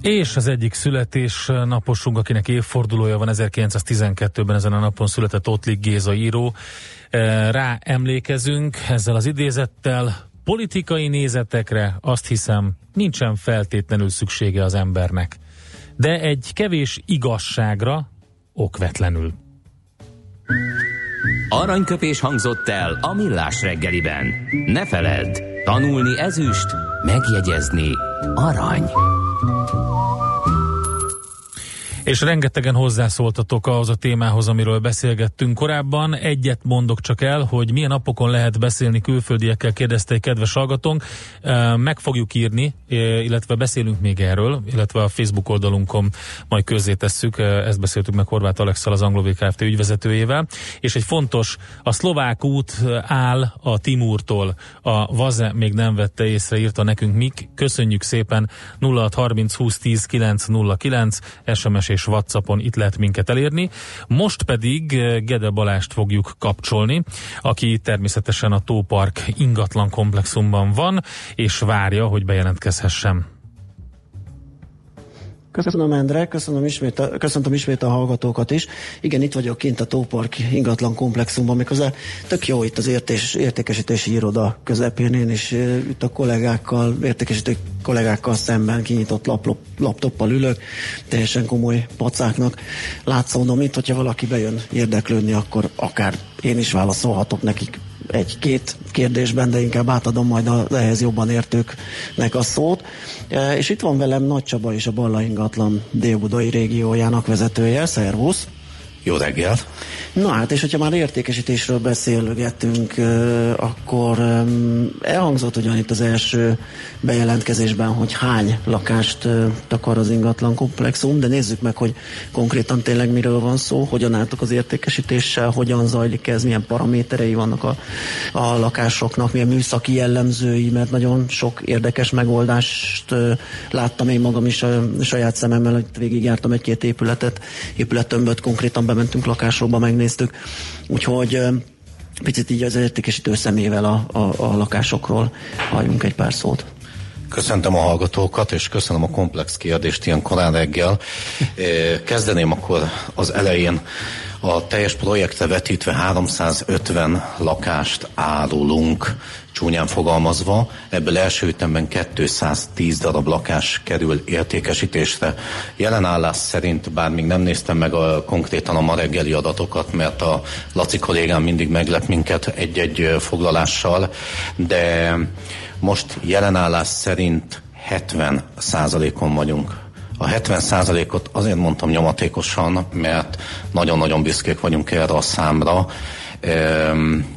És az egyik születés naposunk, akinek évfordulója van 1912-ben ezen a napon született Ottlik Géza író. Rá emlékezünk ezzel az idézettel, politikai nézetekre azt hiszem nincsen feltétlenül szüksége az embernek, de egy kevés igazságra okvetlenül. Aranyköpés hangzott el a millás reggeliben. Ne feledd, tanulni ezüst, megjegyezni arany. Thank you. És rengetegen hozzászóltatok ahhoz a témához, amiről beszélgettünk korábban. Egyet mondok csak el, hogy milyen napokon lehet beszélni külföldiekkel, kérdezte egy kedves hallgatónk. Meg fogjuk írni, illetve beszélünk még erről, illetve a Facebook oldalunkon majd közzé tesszük. Ezt beszéltük meg Horváth Alexal, az Anglo Kft. ügyvezetőjével. És egy fontos, a szlovák út áll a Timúrtól. A Vaze még nem vette észre, írta nekünk Mik. Köszönjük szépen 0630 20 10 909 SMS és és Whatsappon itt lehet minket elérni. Most pedig eh, Gede Balást fogjuk kapcsolni, aki természetesen a Tópark ingatlan komplexumban van, és várja, hogy bejelentkezhessem. Köszönöm Endre, köszönöm ismét a, köszöntöm ismét a hallgatókat is. Igen, itt vagyok kint a Tópark ingatlan komplexumban, miközben tök jó itt az értés, értékesítési iroda közepén, én is itt a kollégákkal, értékesítő kollégákkal szemben kinyitott lap, laptoppal ülök, teljesen komoly pacáknak látszódom itt, hogyha valaki bejön érdeklődni, akkor akár én is válaszolhatok nekik egy-két kérdésben, de inkább átadom majd az ehhez jobban értőknek a szót. E, és itt van velem Nagy Csaba és a Balla Ingatlan délbudai régiójának vezetője. Szervusz! Jó reggelt! Na hát, és hogyha már értékesítésről beszélgetünk, akkor elhangzott ugyan itt az első bejelentkezésben, hogy hány lakást takar az ingatlan komplexum, de nézzük meg, hogy konkrétan tényleg miről van szó, hogyan álltok az értékesítéssel, hogyan zajlik ez, milyen paraméterei vannak a, a lakásoknak, milyen műszaki jellemzői, mert nagyon sok érdekes megoldást láttam én magam is a saját szememmel, hogy végigjártam egy-két épületet, épülettömböt konkrétan bementünk lakásokba, megnéztük. Úgyhogy picit így az értékesítő szemével a, a, a lakásokról halljunk egy pár szót. Köszöntöm a hallgatókat, és köszönöm a komplex kérdést ilyen korán reggel. Kezdeném akkor az elején a teljes projektre vetítve 350 lakást árulunk, csúnyán fogalmazva. Ebből első ütemben 210 darab lakás kerül értékesítésre. Jelen állás szerint, bár még nem néztem meg a, konkrétan a ma reggeli adatokat, mert a Laci kollégám mindig meglep minket egy-egy foglalással, de most jelen állás szerint 70 százalékon vagyunk a 70%-ot azért mondtam nyomatékosan, mert nagyon-nagyon büszkék vagyunk erre a számra.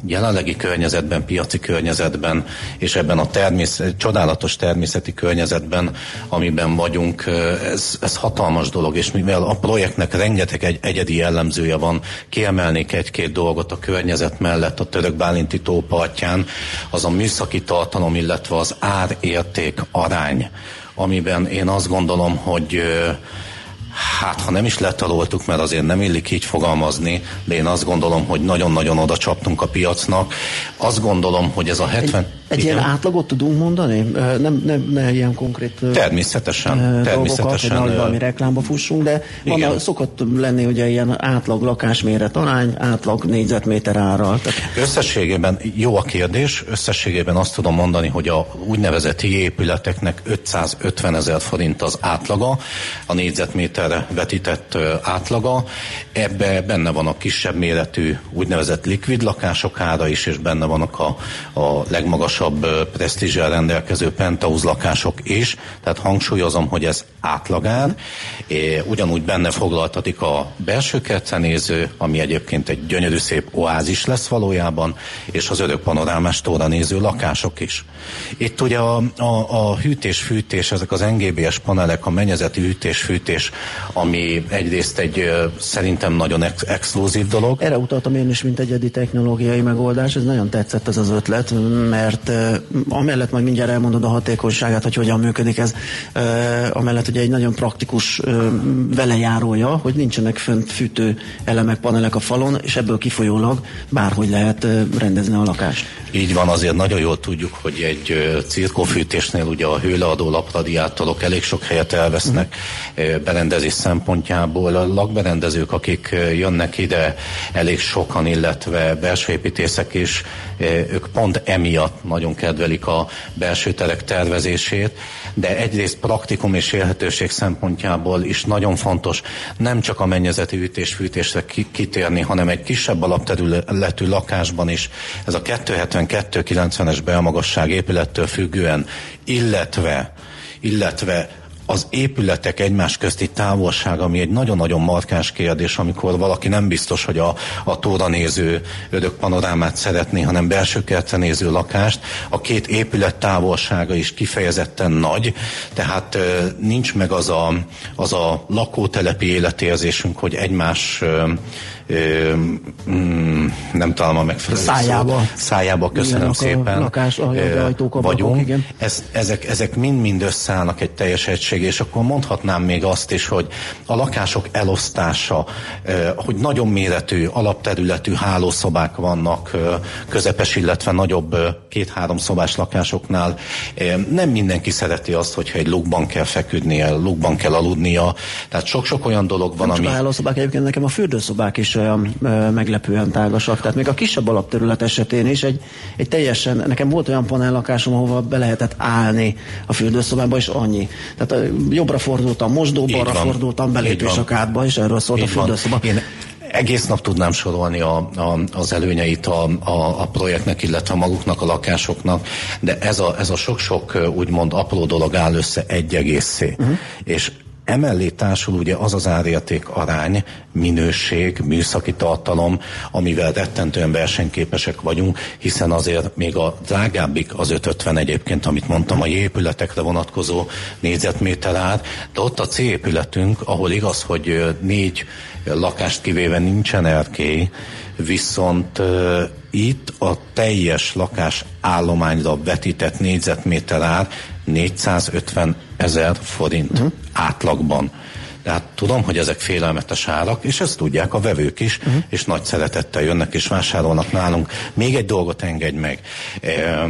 Jelenlegi környezetben, piaci környezetben, és ebben a természet, csodálatos természeti környezetben, amiben vagyunk, ez, ez hatalmas dolog, és mivel a projektnek rengeteg egy, egyedi jellemzője van, kiemelnék egy-két dolgot a környezet mellett a török bálinti tópartján, az a műszaki tartalom, illetve az árérték arány amiben én azt gondolom, hogy Hát, ha nem is letaloltuk, mert azért nem illik így fogalmazni, de én azt gondolom, hogy nagyon-nagyon oda csaptunk a piacnak. Azt gondolom, hogy ez a 70... Egy egy ilyen átlagot tudunk mondani? Nem, nem, ne ilyen konkrét természetesen, dolgokat, természetesen, hogy valami reklámba fussunk, de van a, szokott lenni ugye ilyen átlag lakásméret arány, átlag négyzetméter árral. Tehát... Összességében jó a kérdés, összességében azt tudom mondani, hogy a úgynevezett épületeknek 550 ezer forint az átlaga, a négyzetméterre vetített átlaga. Ebbe benne van a kisebb méretű úgynevezett likvid lakások ára is, és benne vannak a, a legmagasabb magasabb presztízsel rendelkező penthouse lakások is, tehát hangsúlyozom, hogy ez átlagár. Ugyanúgy benne foglaltatik a belső kertzenéző, ami egyébként egy gyönyörű szép oázis lesz valójában, és az örök panorámás tóra néző lakások is. Itt ugye a, a, a hűtés-fűtés, ezek az NGBS panelek, a mennyezeti hűtés-fűtés, ami egyrészt egy szerintem nagyon ex- exkluzív dolog. Erre utaltam én is, mint egyedi technológiai megoldás, ez nagyon tetszett ez az ötlet, mert amellett majd mindjárt elmondod a hatékonyságát, hogy hogyan működik ez, amellett ugye egy nagyon praktikus velejárója, hogy nincsenek fönt fűtő elemek, panelek a falon, és ebből kifolyólag bárhogy lehet rendezni a lakást. Így van, azért nagyon jól tudjuk, hogy egy cirkófűtésnél ugye a hőleadó lapradiátorok elég sok helyet elvesznek uh-huh. berendezés szempontjából. A lakberendezők, akik jönnek ide, elég sokan, illetve belső építészek is, ők pont emiatt nagyon kedvelik a belső terek tervezését, de egyrészt praktikum és élhetőség szempontjából is nagyon fontos nem csak a mennyezeti ütés-fűtésre kitérni, hanem egy kisebb alapterületű lakásban is ez a 272-90-es belmagasság épülettől függően, illetve illetve az épületek egymás közti távolság, ami egy nagyon-nagyon markáns kérdés, amikor valaki nem biztos, hogy a, a tóra néző ödök panorámát szeretné, hanem belső kertre néző lakást. A két épület távolsága is kifejezetten nagy, tehát nincs meg az a, az a lakótelepi életérzésünk, hogy egymás ö, mm, nem találom a megfelelő Szájába. Szót. Szájába, köszönöm Igen, szépen. A lakás, a ajtók, vagyunk. igen. Ez, ezek, ezek mind-mind összeállnak egy teljes egység, és akkor mondhatnám még azt is, hogy a lakások elosztása, hogy nagyon méretű, alapterületű hálószobák vannak, közepes, illetve nagyobb két-három szobás lakásoknál. Nem mindenki szereti azt, hogyha egy lukban kell feküdnie, lukban kell aludnia. Tehát sok-sok olyan dolog van, Nem ami... Csak a hálószobák, egyébként nekem a fürdőszobák is olyan ö, meglepően tágasak. Tehát még a kisebb alapterület esetén is egy, egy teljesen, nekem volt olyan panellakásom, ahova be lehetett állni a fürdőszobába, és annyi. Tehát ö, jobbra fordultam, mosdó, balra fordultam, belépés a kádba, és erről szólt Így a fürdőszoba. Van. Én egész nap tudnám sorolni a, a, az előnyeit a, a, a projektnek, illetve maguknak a lakásoknak, de ez a, ez a sok-sok úgymond apró dolog áll össze egy egészé. Uh-huh. És Emellé társul ugye az az árérték arány, minőség, műszaki tartalom, amivel rettentően versenyképesek vagyunk, hiszen azért még a drágábbik az 550 egyébként, amit mondtam, a épületekre vonatkozó négyzetméter ár, de ott a C épületünk, ahol igaz, hogy négy lakást kivéve nincsen erkély, viszont itt a teljes lakás állományra vetített négyzetméter ár 450 ezer forint uh-huh. átlagban. Tehát tudom, hogy ezek félelmetes árak, és ezt tudják a vevők is, uh-huh. és nagy szeretettel jönnek és vásárolnak nálunk. Még egy dolgot engedj meg. E,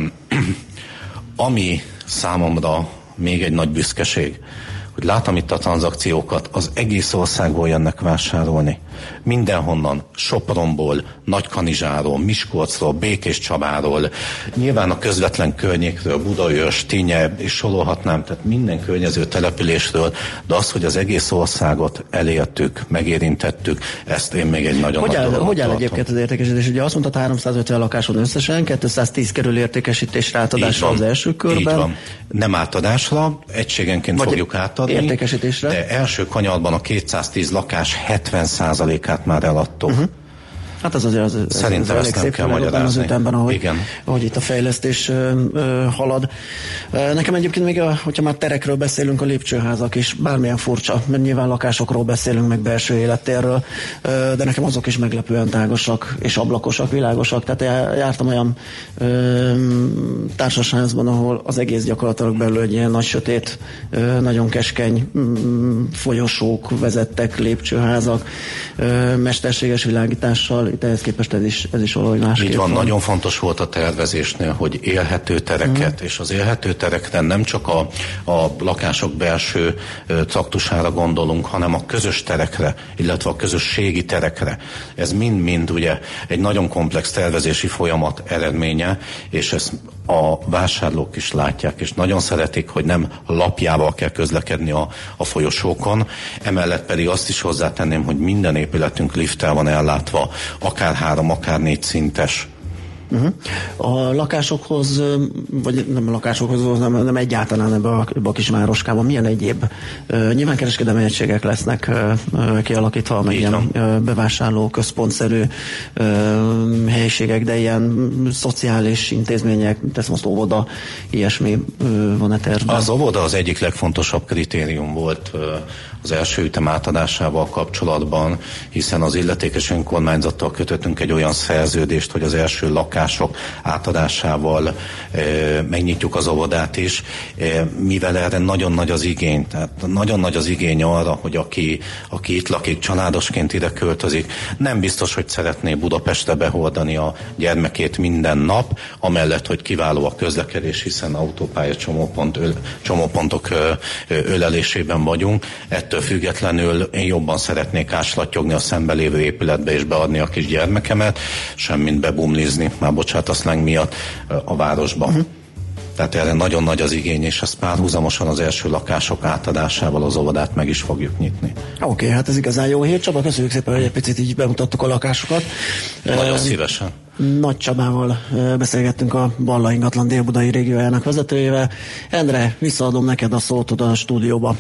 <clears throat> ami számomra még egy nagy büszkeség, hogy látom itt a tranzakciókat, az egész országból jönnek vásárolni. Mindenhonnan, Sopronból, Nagykanizsáról, Miskolcról, Békés Csabáról, nyilván a közvetlen környékről, Budaörs, Tinye, és sorolhatnám, tehát minden környező településről, de az, hogy az egész országot elértük, megérintettük, ezt én még egy nagyon hogy nagy áll, Hogy áll tartom. egyébként az értékesítés? Ugye azt mondta 350 lakáson összesen, 210 kerül értékesítésre átadásra az első körben. Így van. Nem átadásra, egységenként Vagy fogjuk átadni. Értékesítésre. De első kanyarban a 210 lakás 70%-át már eladtuk. Uh-huh. Hát az azért az, az, Szerintem az ezt nem kell magyarázni. Az ütemben, ahogy, Igen. ahogy itt a fejlesztés ö, ö, halad. Nekem egyébként még, a, hogyha már terekről beszélünk, a lépcsőházak is bármilyen furcsa, mert nyilván lakásokról beszélünk, meg belső élettérről, ö, de nekem azok is meglepően tágosak és ablakosak, világosak. Tehát já- jártam olyan ö, társasházban, ahol az egész gyakorlatilag belül egy ilyen nagy sötét, ö, nagyon keskeny folyosók vezettek, lépcsőházak, ö, mesterséges világítással, itt ehhez képest ez is, ez is valahogy másképp Így van, nagyon fontos volt a tervezésnél, hogy élhető tereket, mm. és az élhető terekre nem csak a, a lakások belső traktusára gondolunk, hanem a közös terekre, illetve a közösségi terekre. Ez mind-mind ugye egy nagyon komplex tervezési folyamat eredménye, és ezt a vásárlók is látják, és nagyon szeretik, hogy nem lapjával kell közlekedni a, a folyosókon, emellett pedig azt is hozzátenném, hogy minden épületünk lifttel van ellátva, akár három, akár négy szintes. Uh-huh. A lakásokhoz, vagy nem a lakásokhoz, nem, nem egyáltalán ebbe a, ebbe a kis városkában, milyen egyéb uh, nyilván kereskedelmi egységek lesznek uh, kialakítva, meg ilyen uh, bevásárló központszerű uh, helyiségek, de ilyen szociális intézmények, tesz most óvoda, ilyesmi uh, van-e tervben? Az óvoda az egyik legfontosabb kritérium volt az első ütem átadásával kapcsolatban, hiszen az illetékes önkormányzattal kötöttünk egy olyan szerződést, hogy az első lakások átadásával ö, megnyitjuk az óvodát is, ö, mivel erre nagyon nagy az igény. Tehát nagyon nagy az igény arra, hogy aki, aki itt lakik, családosként ide költözik, nem biztos, hogy szeretné Budapestre behordani a gyermekét minden nap, amellett, hogy kiváló a közlekedés, hiszen autópálya csomópont, öl, csomópontok ölelésében vagyunk. Ettől függetlenül én jobban szeretnék áslattyogni a szembe lévő épületbe és beadni a kis gyermekemet, semmint bebumlizni, már bocsánat a slang miatt a városba. Uh-huh. Tehát erre nagyon nagy az igény, és ezt párhuzamosan az első lakások átadásával az óvodát meg is fogjuk nyitni. Oké, okay, hát ez igazán jó hír. Csaba, köszönjük szépen, hogy egy picit így bemutattuk a lakásokat. Nagyon szívesen. Nagy Csabával beszélgettünk a Balla ingatlan délbudai régiójának vezetőjével. Endre, visszaadom neked a szót oda a stúdióba.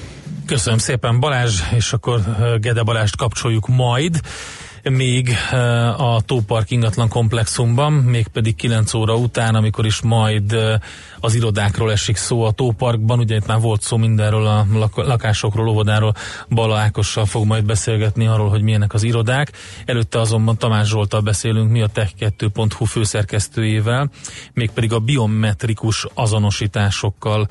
Köszönöm szépen Balázs, és akkor Gede Balást kapcsoljuk majd még a Tópark ingatlan komplexumban, mégpedig 9 óra után, amikor is majd az irodákról esik szó a tóparkban, ugye itt már volt szó mindenről a lakásokról, óvodáról, Bala Ákossal fog majd beszélgetni arról, hogy milyenek az irodák. Előtte azonban Tamás Zsoltal beszélünk mi a tech2.hu főszerkesztőjével, mégpedig a biometrikus azonosításokkal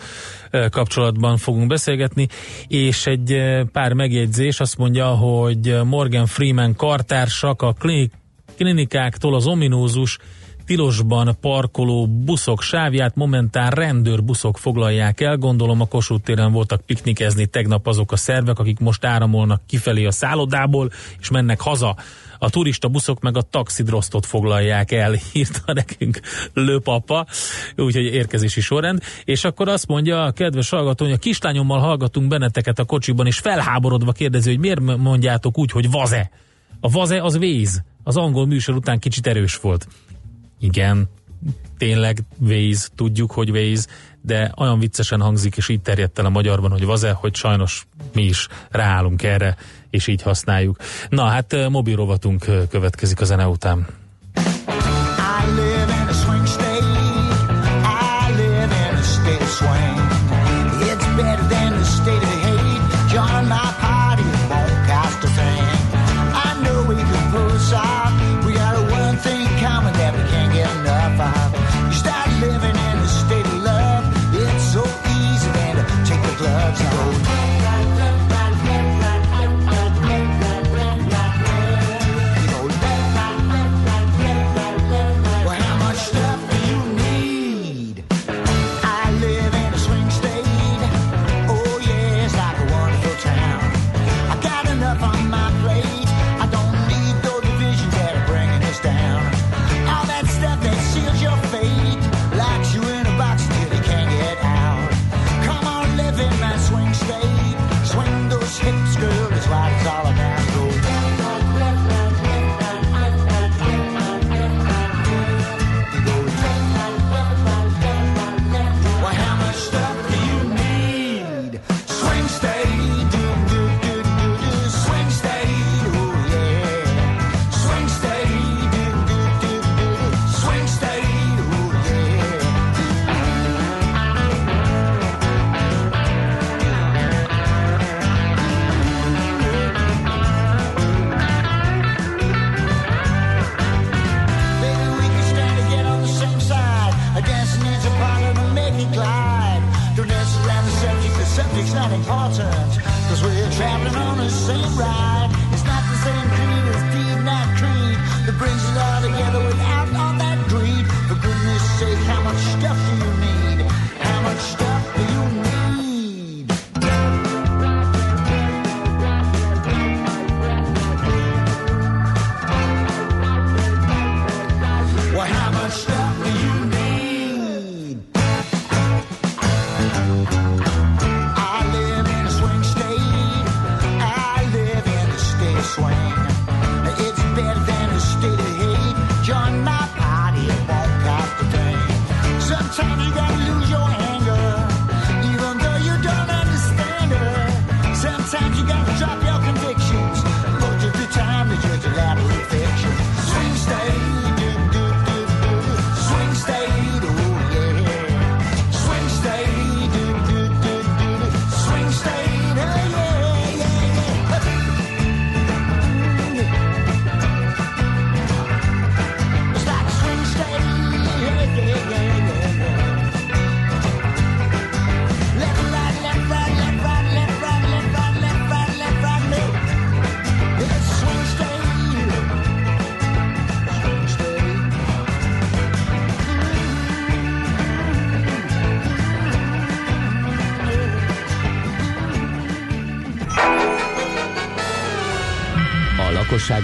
kapcsolatban fogunk beszélgetni, és egy pár megjegyzés azt mondja, hogy Morgan Freeman kartársak a klinik, klinikáktól az ominózus tilosban parkoló buszok sávját momentán rendőrbuszok foglalják el. Gondolom a Kossuth téren voltak piknikezni tegnap azok a szervek, akik most áramolnak kifelé a szállodából, és mennek haza. A turista buszok meg a taxidrosztot foglalják el, <laughs> írta nekünk lőpapa, úgyhogy érkezési sorrend. És akkor azt mondja a kedves hallgató, hogy a kislányommal hallgatunk benneteket a kocsiban, és felháborodva kérdezi, hogy miért mondjátok úgy, hogy vaze. A vaze az véz. Az angol műsor után kicsit erős volt igen, tényleg Waze, tudjuk, hogy Waze, de olyan viccesen hangzik, és így terjedt el a magyarban, hogy vaze, hogy sajnos mi is ráállunk erre, és így használjuk. Na hát mobil rovatunk következik a zene után.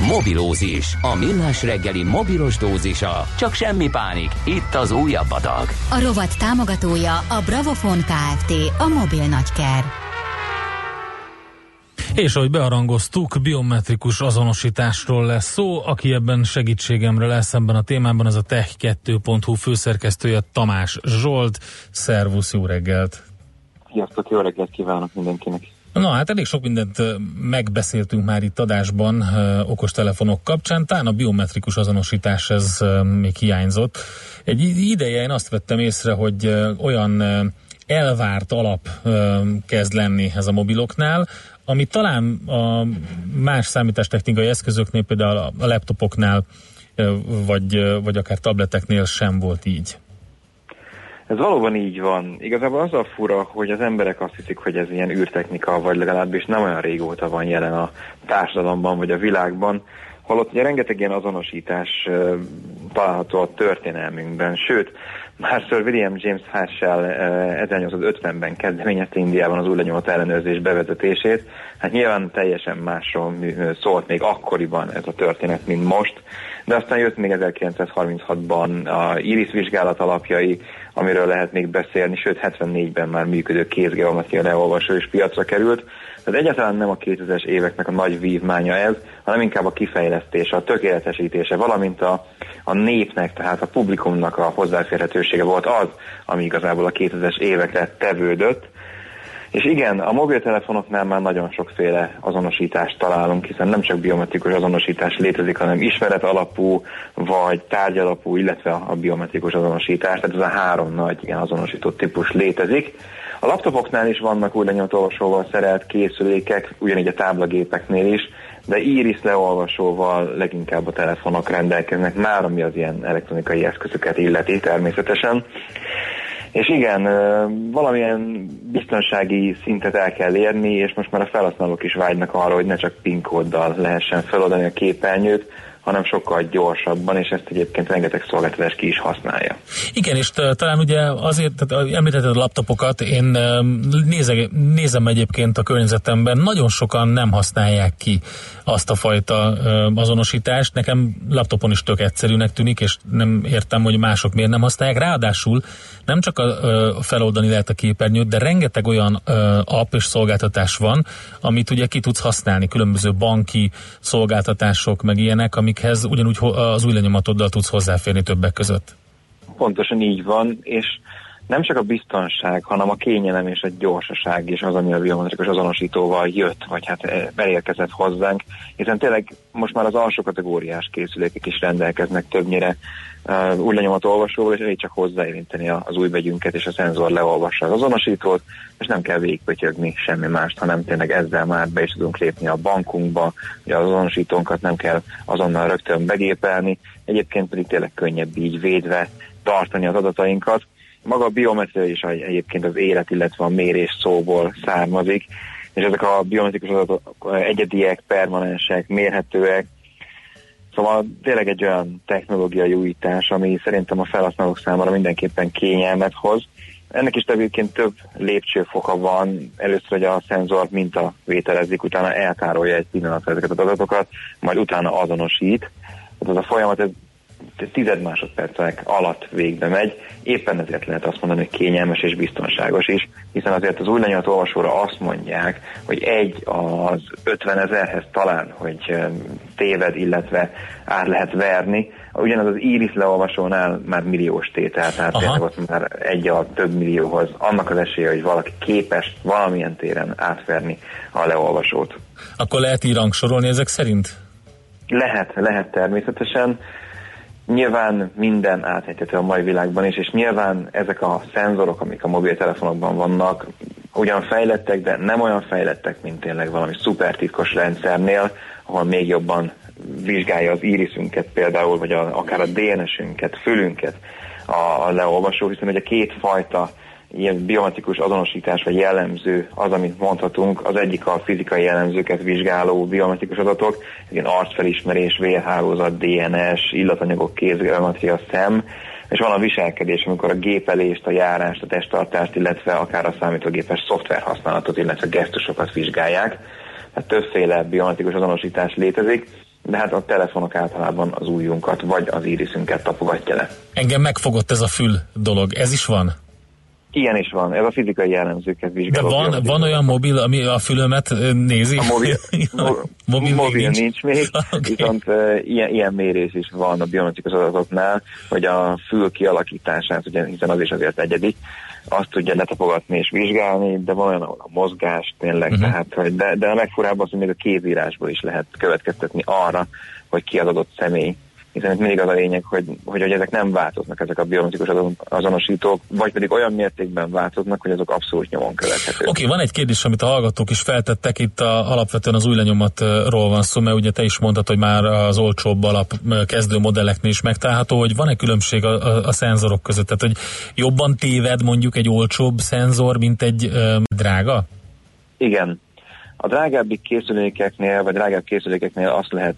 Mobilózis. A millás reggeli mobilos dózisa. Csak semmi pánik. Itt az újabb adag. A rovat támogatója a Bravofon Kft. A mobil nagyker. És ahogy bearangoztuk, biometrikus azonosításról lesz szó. Aki ebben segítségemre lesz ebben a témában, az a tech2.hu főszerkesztője Tamás Zsolt. Szervusz, jó reggelt! Sziasztok, jó reggelt kívánok mindenkinek! Na hát elég sok mindent megbeszéltünk már itt adásban okostelefonok kapcsán, talán a biometrikus azonosítás ez még hiányzott. Egy ideje én azt vettem észre, hogy olyan elvárt alap kezd lenni ez a mobiloknál, ami talán a más számítástechnikai eszközöknél, például a laptopoknál, vagy, vagy akár tableteknél sem volt így. Ez valóban így van. Igazából az a fura, hogy az emberek azt hiszik, hogy ez ilyen űrtechnika, vagy legalábbis nem olyan régóta van jelen a társadalomban, vagy a világban, holott ugye rengeteg ilyen azonosítás uh, található a történelmünkben, sőt, már Sir William James Herschel uh, 1850-ben kezdeményezte Indiában az új lenyomat ellenőrzés bevezetését. Hát nyilván teljesen másról szólt még akkoriban ez a történet, mint most, de aztán jött még 1936-ban a iris vizsgálat alapjai, amiről lehet még beszélni, sőt 74-ben már működő kézgeometria leolvasó is piacra került. Tehát egyáltalán nem a 2000-es éveknek a nagy vívmánya ez, hanem inkább a kifejlesztése, a tökéletesítése, valamint a, a népnek, tehát a publikumnak a hozzáférhetősége volt az, ami igazából a 2000-es évekre tevődött, és igen, a mobiltelefonoknál már nagyon sokféle azonosítást találunk, hiszen nem csak biometrikus azonosítás létezik, hanem ismeret alapú, vagy tárgy alapú, illetve a biometrikus azonosítás, tehát ez a három nagy igen, azonosító típus létezik. A laptopoknál is vannak új lenyomatolvasóval szerelt készülékek, ugyanígy a táblagépeknél is, de iris leolvasóval leginkább a telefonok rendelkeznek, már ami az ilyen elektronikai eszközöket illeti természetesen. És igen, valamilyen biztonsági szintet el kell érni, és most már a felhasználók is vágynak arra, hogy ne csak PIN kóddal lehessen feloldani a képernyőt, hanem sokkal gyorsabban, és ezt egyébként rengeteg szolgáltatás ki is használja. Igen, és talán ugye azért, tehát említetted a laptopokat, én nézeg, nézem egyébként a környezetemben, nagyon sokan nem használják ki azt a fajta azonosítást. Nekem laptopon is tök egyszerűnek tűnik, és nem értem, hogy mások miért nem használják. Ráadásul nem csak a, feloldani lehet a képernyőt, de rengeteg olyan app és szolgáltatás van, amit ugye ki tudsz használni, különböző banki szolgáltatások, meg ilyenek, amikhez ugyanúgy az új lenyomatoddal tudsz hozzáférni többek között. Pontosan így van, és nem csak a biztonság, hanem a kényelem és a gyorsaság is az, ami a biometrikus azonosítóval jött, vagy hát eh, beérkezett hozzánk, hiszen tényleg most már az alsó kategóriás készülékek is rendelkeznek többnyire új lenyomat olvasóval, és elég csak hozzáérinteni az új begyünket, és a szenzor leolvassa az azonosítót, és nem kell végigpötyögni semmi mást, hanem tényleg ezzel már be is tudunk lépni a bankunkba, ugye az azonosítónkat nem kell azonnal rögtön begépelni, egyébként pedig tényleg könnyebb így védve tartani az adatainkat, maga a biometria is egyébként az élet, illetve a mérés szóból származik, és ezek a biometrikus adatok egyediek, permanensek, mérhetőek, Szóval tényleg egy olyan technológiai újítás, ami szerintem a felhasználók számára mindenképpen kényelmet hoz. Ennek is egyébként több lépcsőfoka van. Először, hogy a szenzor minta vételezik, utána eltárolja egy pillanatra ezeket az adatokat, majd utána azonosít. Tehát ez a folyamat ez tized másodpercek alatt végbe megy, éppen ezért lehet azt mondani, hogy kényelmes és biztonságos is, hiszen azért az új lenyomat olvasóra azt mondják, hogy egy az 50 ezerhez talán, hogy téved, illetve ár lehet verni, ugyanaz az iris leolvasónál már milliós tétel, tehát tényleg ott már egy a több millióhoz. Annak az esélye, hogy valaki képes valamilyen téren átverni a leolvasót. Akkor lehet így rangsorolni ezek szerint? Lehet, lehet természetesen. Nyilván minden áthethető a mai világban is, és nyilván ezek a szenzorok, amik a mobiltelefonokban vannak, ugyan fejlettek, de nem olyan fejlettek, mint tényleg valami szuper titkos rendszernél, ahol még jobban vizsgálja az irisünket például, vagy a, akár a DNS-ünket, fülünket a, a leolvasó, hiszen ugye két fajta ilyen biometrikus azonosítás vagy jellemző az, amit mondhatunk. Az egyik a fizikai jellemzőket vizsgáló biometrikus adatok, ilyen arcfelismerés, vérhálózat, DNS, illatanyagok, kézgeometria, szem, és van a viselkedés, amikor a gépelést, a járást, a testtartást, illetve akár a számítógépes szoftver használatot, illetve gesztusokat vizsgálják. Tehát többféle biometrikus azonosítás létezik, de hát a telefonok általában az ujjunkat vagy az irisünket tapogatja le. Engem megfogott ez a fül dolog, ez is van? Ilyen is van, ez a fizikai jellemzőket vizsgáló. De van, van olyan mobil, ami a fülömet nézi? A mobil, <laughs> mobil, mobil nincs. nincs még, <laughs> okay. viszont uh, ilyen, ilyen mérés is van a biometrikus adatoknál, hogy a fül kialakítását, ugye, hiszen az is azért egyedik, azt tudja letapogatni és vizsgálni, de van olyan, ahol a mozgás tényleg, uh-huh. tehát, hogy de, de a legfurább az, hogy még a képírásból is lehet következtetni arra, hogy ki az adott személy hiszen itt mindig az a lényeg, hogy, hogy, hogy ezek nem változnak, ezek a biometrikus azonosítók, vagy pedig olyan mértékben változnak, hogy azok abszolút nyomon követhetők. Oké, okay, van egy kérdés, amit a hallgatók is feltettek, itt a, alapvetően az új lenyomatról van szó, mert ugye te is mondtad, hogy már az olcsóbb alap kezdő modelleknél is megtalálható, hogy van-e különbség a, a, a szenzorok között, tehát hogy jobban téved mondjuk egy olcsóbb szenzor, mint egy ö, drága? Igen, a drágábbi készülékeknél, vagy drágább készülékeknél azt lehet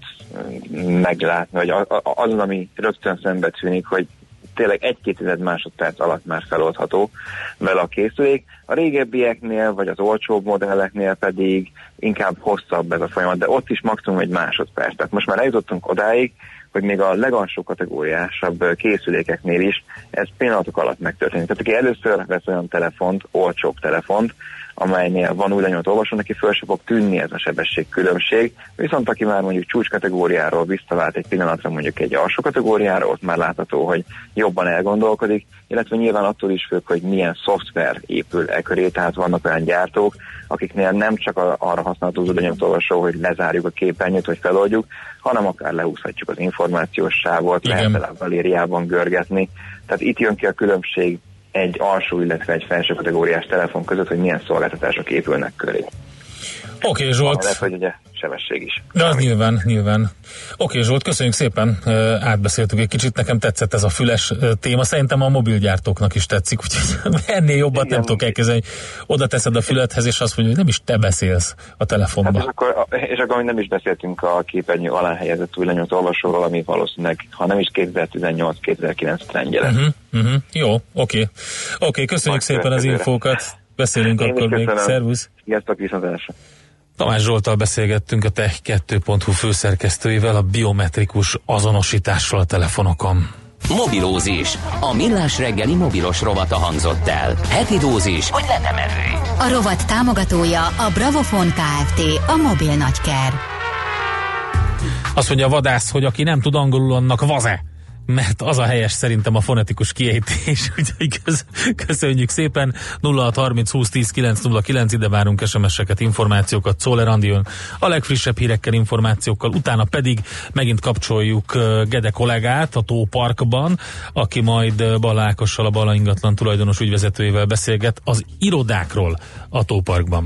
meglátni, hogy azon, ami rögtön szembe tűnik, hogy tényleg egy-két másodperc alatt már feloldható vele a készülék. A régebbieknél, vagy az olcsóbb modelleknél pedig inkább hosszabb ez a folyamat, de ott is maximum egy másodperc. Tehát most már eljutottunk odáig, hogy még a legalsó kategóriásabb készülékeknél is ez pillanatok alatt megtörténik. Tehát aki először vesz olyan telefont, olcsóbb telefont, amelynél van új lenyomott olvasó, neki föl se fog tűnni ez a sebesség különbség, viszont aki már mondjuk csúcs kategóriáról visszavált egy pillanatra mondjuk egy alsó kategóriára, ott már látható, hogy jobban elgondolkodik, illetve nyilván attól is függ, hogy milyen szoftver épül e köré, tehát vannak olyan gyártók, akiknél nem csak arra használható az lenyomott olvasó, hogy lezárjuk a képernyőt, vagy feloldjuk, hanem akár lehúzhatjuk az információs sávot, lehet a galériában görgetni. Tehát itt jön ki a különbség egy alsó, illetve egy felső kategóriás telefon között, hogy milyen szolgáltatások épülnek köré. Oké, okay, Zsolt. Lehet, hogy ugye sebesség is. De az nyilván, nyilván. Oké, okay, Zsolt, köszönjük szépen, átbeszéltük egy kicsit, nekem tetszett ez a füles téma, szerintem a mobilgyártóknak is tetszik, úgyhogy <laughs> ennél jobbat Igen. nem tudok elkezdeni. Oda teszed a fülethez, és azt mondja, hogy nem is te beszélsz a telefonban. Hát és, akkor, és akkor nem is beszéltünk a képernyő alá helyezett új lenyomott olvasóról, ami valószínűleg, ha nem is 2018-2009 trendje. Uh-huh, uh-huh. Jó, oké. Okay. Oké, okay, köszönjük Majd szépen az infókat. Beszélünk Én akkor még. Szervusz. Sziasztok, viszontlátásra. Tamás Zsoltal beszélgettünk a tech2.hu főszerkesztőivel a biometrikus azonosításról a telefonokon. Mobilózis. A millás reggeli mobilos rovata hangzott el. Heti dózis, hogy lenne merő. A rovat támogatója a Bravofon Kft. A mobil nagyker. Azt mondja a vadász, hogy aki nem tud angolul, annak vaze mert az a helyes szerintem a fonetikus kiejtés, <laughs> úgyhogy köszönjük szépen. 0630 20 10 909, ide várunk SMS-eket, információkat, Szóler Andion a legfrissebb hírekkel, információkkal, utána pedig megint kapcsoljuk Gede kollégát a Tóparkban, aki majd Balákossal, a Bala ingatlan tulajdonos ügyvezetőjével beszélget az irodákról a Tóparkban.